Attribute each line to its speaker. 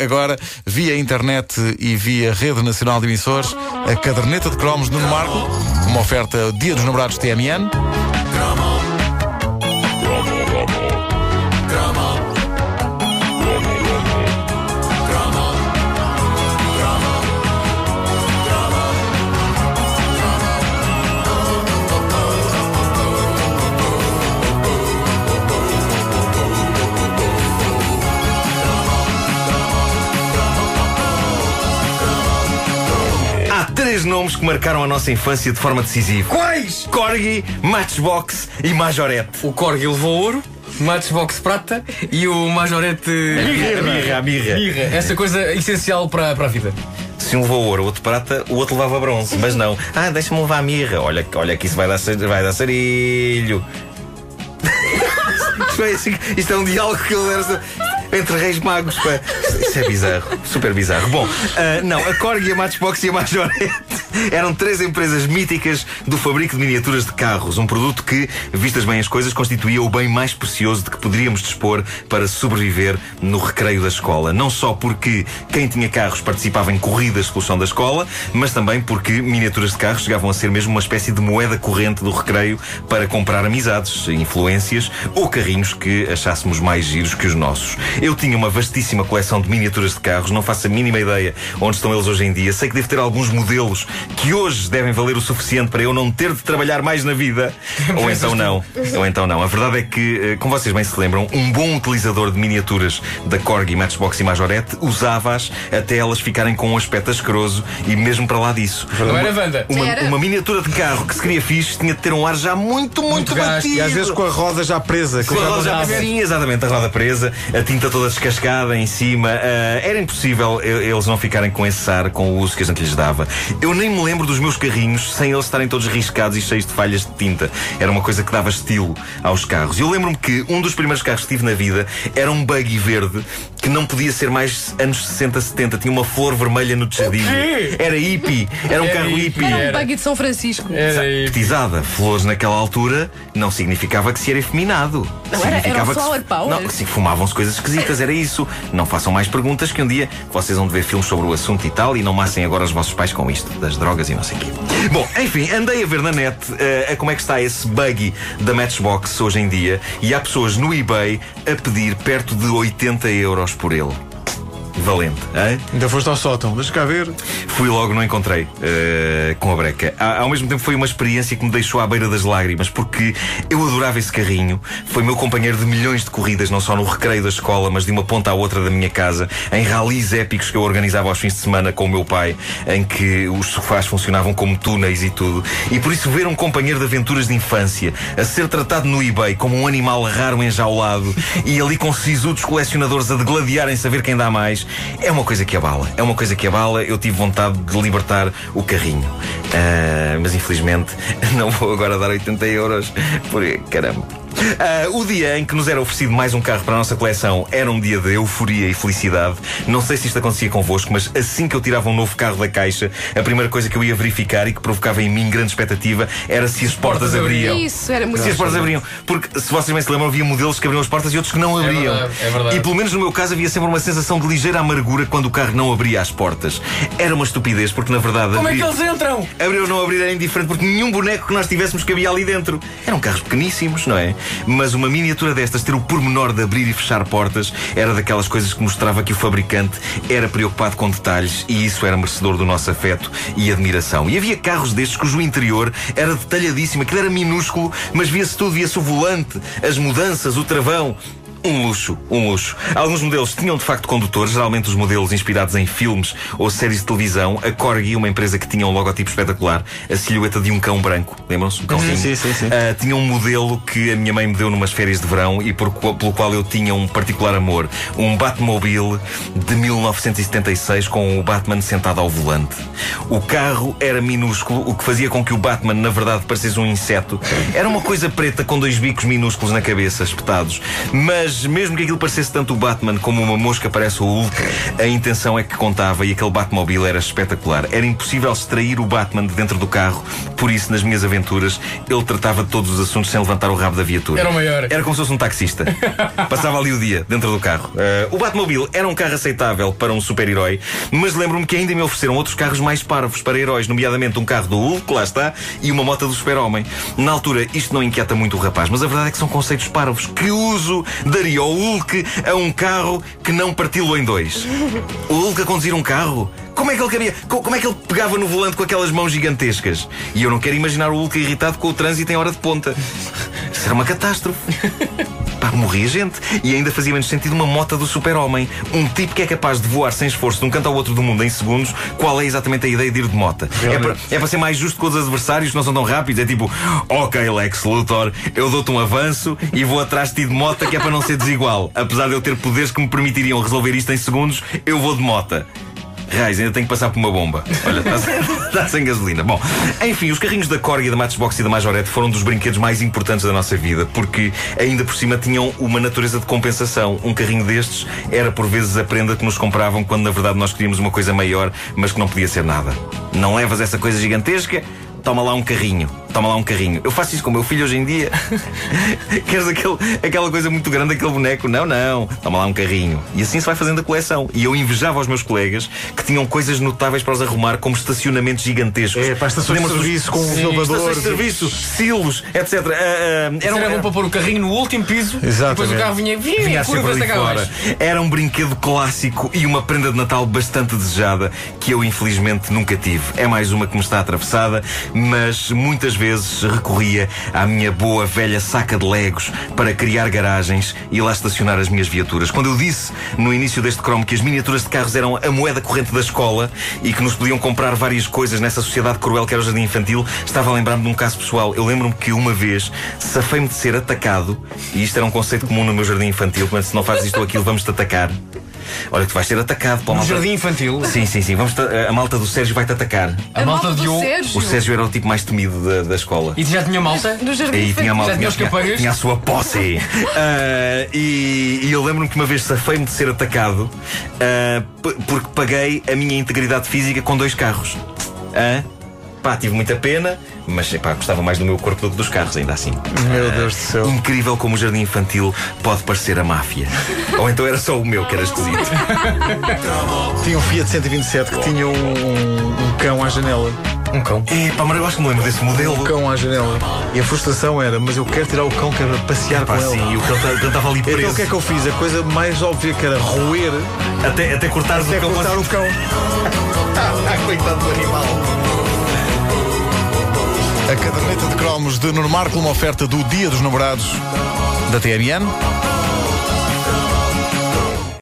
Speaker 1: Agora, via internet e via rede nacional de emissores, a caderneta de cromos Nuno Marco, uma oferta Dia dos Namorados TMN.
Speaker 2: Três nomes que marcaram a nossa infância de forma decisiva:
Speaker 3: Quais?
Speaker 2: Corgi, Matchbox e Majorette.
Speaker 3: O Corgi levou ouro, Matchbox prata e o Majorete.
Speaker 2: A birra, a birra.
Speaker 3: Birra. Essa coisa essencial para, para a vida.
Speaker 2: Se um levou ouro, o outro prata, o outro levava bronze. Mas não. Ah, deixa-me levar a mirra. Olha, olha que isso vai dar, vai dar sarilho. Isto é, assim- isto é um diálogo que ele era entre reis magos. pá. Isso é bizarro, super bizarro. Bom, ah, não, a Korg, a Matchbox e a Majorette eram três empresas míticas do fabrico de miniaturas de carros. Um produto que, vistas bem as coisas, constituía o bem mais precioso de que poderíamos dispor para sobreviver no recreio da escola. Não só porque quem tinha carros participava em corridas pelo chão da escola, mas também porque miniaturas de carros chegavam a ser mesmo uma espécie de moeda corrente do recreio para comprar amizades, influências ou carrinhos que achássemos mais giros que os nossos. Eu tinha uma vastíssima coleção de miniaturas de carros, não faço a mínima ideia onde estão eles hoje em dia. Sei que devo ter alguns modelos que hoje devem valer o suficiente para eu não ter de trabalhar mais na vida. Ou então não. Ou então não. A verdade é que, eh, como vocês bem se lembram, um bom utilizador de miniaturas da Corgi, Matchbox e Majorette usava-as até elas ficarem com um aspecto asqueroso e mesmo para lá disso.
Speaker 3: Não era Wanda?
Speaker 2: Uma,
Speaker 4: Era.
Speaker 2: uma miniatura de carro que se queria fixe tinha de ter um ar já muito, muito,
Speaker 3: gasto.
Speaker 2: batido.
Speaker 1: E às vezes com a roda já presa.
Speaker 2: Com a roda já
Speaker 3: Bravo.
Speaker 2: Sim, exatamente, a roda presa, a tinta toda descascada em cima. ah, era impossível e- eles não ficarem com esse ar, com o uso que a gente lhes dava. Eu nem me lembro dos meus carrinhos sem eles estarem todos riscados e cheios de falhas de tinta. Era uma coisa que dava estilo aos carros. Eu lembro-me que um dos primeiros carros que tive na vida era um buggy verde que não podia ser mais anos 60, 70. Tinha uma flor vermelha no tejadilho.
Speaker 3: quê?
Speaker 2: Era hippie. Era um
Speaker 3: Era
Speaker 2: carro
Speaker 3: hippie.
Speaker 2: hippie.
Speaker 4: Era um
Speaker 3: Era.
Speaker 4: buggy de São Francisco.
Speaker 3: Era.
Speaker 2: Petizada, flores naquela altura não significava que se era efeminado.
Speaker 4: Não, era- era
Speaker 2: Significava
Speaker 4: o
Speaker 2: que se-
Speaker 4: flower power.
Speaker 2: Não, fumavam-se coisas esquisitas, era isso. Não façam mais perguntas que um dia vocês vão ver filmes sobre o assunto e tal e não massem agora os vossos pais com isto, das drogas e não sei o quê. Bom, enfim, andei a ver na net a como é que está esse buggy da Matchbox hoje em dia e há pessoas no eBay a pedir perto de 80 euros por ele. Valente, hein?
Speaker 1: Ainda foste ao sótão, deixa cá ver.
Speaker 2: Fui logo, não encontrei eh, com a breca. A- Ao mesmo tempo foi uma experiência que me deixou à beira das lágrimas, porque eu adorava esse carrinho. Foi meu companheiro de milhões de corridas, não só no recreio da escola, mas de uma ponta à outra da minha casa, em ralis épicos que eu organizava aos fins de semana com o meu pai, em que os sofás funcionavam como túneis e tudo. E por isso ver um companheiro de aventuras de infância a ser tratado no eBay como um animal raro enjaulado e ali com sisudos colecionadores a degladiarem saber quem dá mais, é uma coisa que abala. É uma coisa que abala. Eu tive vontade de libertar o carrinho. Ah, mas infelizmente não vou agora dar 80 euros. Por caramba. Ah, o dia em que nos era oferecido mais um carro para a nossa coleção era um dia de euforia e felicidade. Não sei se isto acontecia convosco, mas assim que eu tirava um novo carro da caixa, a primeira coisa que eu ia verificar e que provocava em mim grande expectativa era se as portas abriam.
Speaker 4: Isso, era muito
Speaker 2: Se as portas abriam. Porque, se vocês bem se lembram, havia modelos que abriam as portas e outros que não abriam.
Speaker 3: verdade, é verdade.
Speaker 2: E pelo menos no meu caso havia sempre uma sensação de ligeira amargura quando o carro não abria as portas. Era uma estupidez, porque na verdade.
Speaker 3: Como é que eles entram?
Speaker 2: Abrir ou não abrir era indiferente porque nenhum boneco que nós tivéssemos cabia ali dentro. Eram carros pequeníssimos, não é? Mas uma miniatura destas, ter o pormenor de abrir e fechar portas, era daquelas coisas que mostrava que o fabricante era preocupado com detalhes e isso era merecedor do nosso afeto e admiração. E havia carros destes cujo interior era detalhadíssimo, aquilo era minúsculo, mas via-se tudo, via-se o volante, as mudanças, o travão. Um luxo, um luxo. Alguns modelos tinham de facto condutores, geralmente os modelos inspirados em filmes ou séries de televisão. A Corgi, uma empresa que tinha um logotipo espetacular, a silhueta de um cão branco. Lembram-se? Um cãozinho.
Speaker 1: sim, sim, sim.
Speaker 2: Ah, tinha um modelo que a minha mãe me deu numas férias de verão e por, pelo qual eu tinha um particular amor. Um Batmobile de 1976 com o Batman sentado ao volante. O carro era minúsculo, o que fazia com que o Batman, na verdade, parecesse um inseto. Era uma coisa preta com dois bicos minúsculos na cabeça, espetados. Mas Mas mesmo que aquilo parecesse tanto o Batman como uma mosca parece o Hulk, a intenção é que contava e aquele Batmobile era espetacular. Era impossível extrair o Batman de dentro do carro, por isso, nas minhas aventuras, ele tratava de todos os assuntos sem levantar o rabo da viatura.
Speaker 3: Era o maior.
Speaker 2: Era como se fosse um taxista. Passava ali o dia, dentro do carro. Uh, o Batmobile era um carro aceitável para um super-herói, mas lembro-me que ainda me ofereceram outros carros mais parvos para heróis, nomeadamente um carro do Hulk, lá está, e uma moto do super-homem. Na altura, isto não inquieta muito o rapaz, mas a verdade é que são conceitos parvos. Que uso daria o Hulk a um carro que não partiu em dois? O Hulk a conduzir um carro? Como é que ele cabia? Como é que ele pegava no volante com aquelas mãos gigantescas? E eu não quero imaginar o Hulk irritado com o trânsito em hora de ponta. Isso era uma catástrofe. Pá, morria gente. E ainda fazia menos sentido uma mota do super-homem. Um tipo que é capaz de voar sem esforço de um canto ao outro do mundo em segundos. Qual é exatamente a ideia de ir de mota? É para, é para ser mais justo com os adversários que não são tão rápidos. É tipo, ok, Lex Luthor, eu dou-te um avanço e vou atrás de ti de mota, que é para não ser desigual. Apesar de eu ter poderes que me permitiriam resolver isto em segundos, eu vou de mota. Reis, ainda tenho que passar por uma bomba. Olha, está sem, está sem gasolina. Bom, enfim, os carrinhos da Corgi, da Matchbox e da Majorette foram dos brinquedos mais importantes da nossa vida, porque ainda por cima tinham uma natureza de compensação. Um carrinho destes era por vezes a prenda que nos compravam quando na verdade nós queríamos uma coisa maior, mas que não podia ser nada. Não levas essa coisa gigantesca? Toma lá um carrinho toma lá um carrinho. Eu faço isso com o meu filho hoje em dia. Queres aquele, aquela coisa muito grande, aquele boneco? Não, não. Toma lá um carrinho. E assim se vai fazendo a coleção. E eu invejava os meus colegas que tinham coisas notáveis para os arrumar, como estacionamentos gigantescos.
Speaker 1: É, para estações de serviço, com
Speaker 2: Sim, elevadores. Estações de serviço, silos, etc. Uh, uh,
Speaker 3: era, um, era bom para pôr o carrinho no último piso.
Speaker 1: Exatamente.
Speaker 3: Depois o carro vinha, vinha, vinha curvas fora.
Speaker 2: Era um brinquedo clássico e uma prenda de Natal bastante desejada que eu infelizmente nunca tive. É mais uma que me está atravessada, mas muitas vezes recorria à minha boa velha saca de legos para criar garagens e lá estacionar as minhas viaturas. Quando eu disse no início deste cromo que as miniaturas de carros eram a moeda corrente da escola e que nos podiam comprar várias coisas nessa sociedade cruel que era o jardim infantil, estava a lembrar-me de um caso pessoal. Eu lembro-me que uma vez safei-me de ser atacado, e isto era um conceito comum no meu jardim infantil, mas se não fazes isto ou aquilo, vamos-te atacar. Olha que tu vais ser atacado
Speaker 3: pela malta. jardim infantil?
Speaker 2: Sim, sim, sim. Vamos a malta do Sérgio vai-te atacar.
Speaker 4: A, a malta, malta de o... Sérgio?
Speaker 2: O Sérgio era o tipo mais temido da, da escola.
Speaker 3: E já tinha malta?
Speaker 4: No jardim
Speaker 2: e tinha malta.
Speaker 3: Já tinha,
Speaker 2: tinha, tinha a sua posse. uh, e, e, eu lembro-me que uma vez safei-me de ser atacado uh, porque paguei a minha integridade física com dois carros. Uh, pá, tive muita pena mas epá, gostava mais do meu corpo do que dos carros, ainda assim.
Speaker 1: Meu Deus do céu.
Speaker 2: Incrível como o jardim infantil pode parecer a máfia. Ou então era só o meu que era esquisito.
Speaker 1: tinha um Fiat 127 que tinha um, um cão à janela.
Speaker 3: Um cão?
Speaker 2: É, pá, mas eu acho que me lembro desse modelo.
Speaker 1: Um cão à janela. E a frustração era, mas eu quero tirar o cão, quero passear
Speaker 2: pá,
Speaker 1: com ele.
Speaker 2: Sim, e o cão estava ali preso.
Speaker 1: Então o que é que eu fiz? A coisa mais óbvia que era roer.
Speaker 2: Até, até cortar
Speaker 1: até
Speaker 2: o cão.
Speaker 1: cortar o cão.
Speaker 2: ah, coitado do animal.
Speaker 1: A caderneta de cromos de Nuno Marco, uma oferta do Dia dos Namorados da TMN.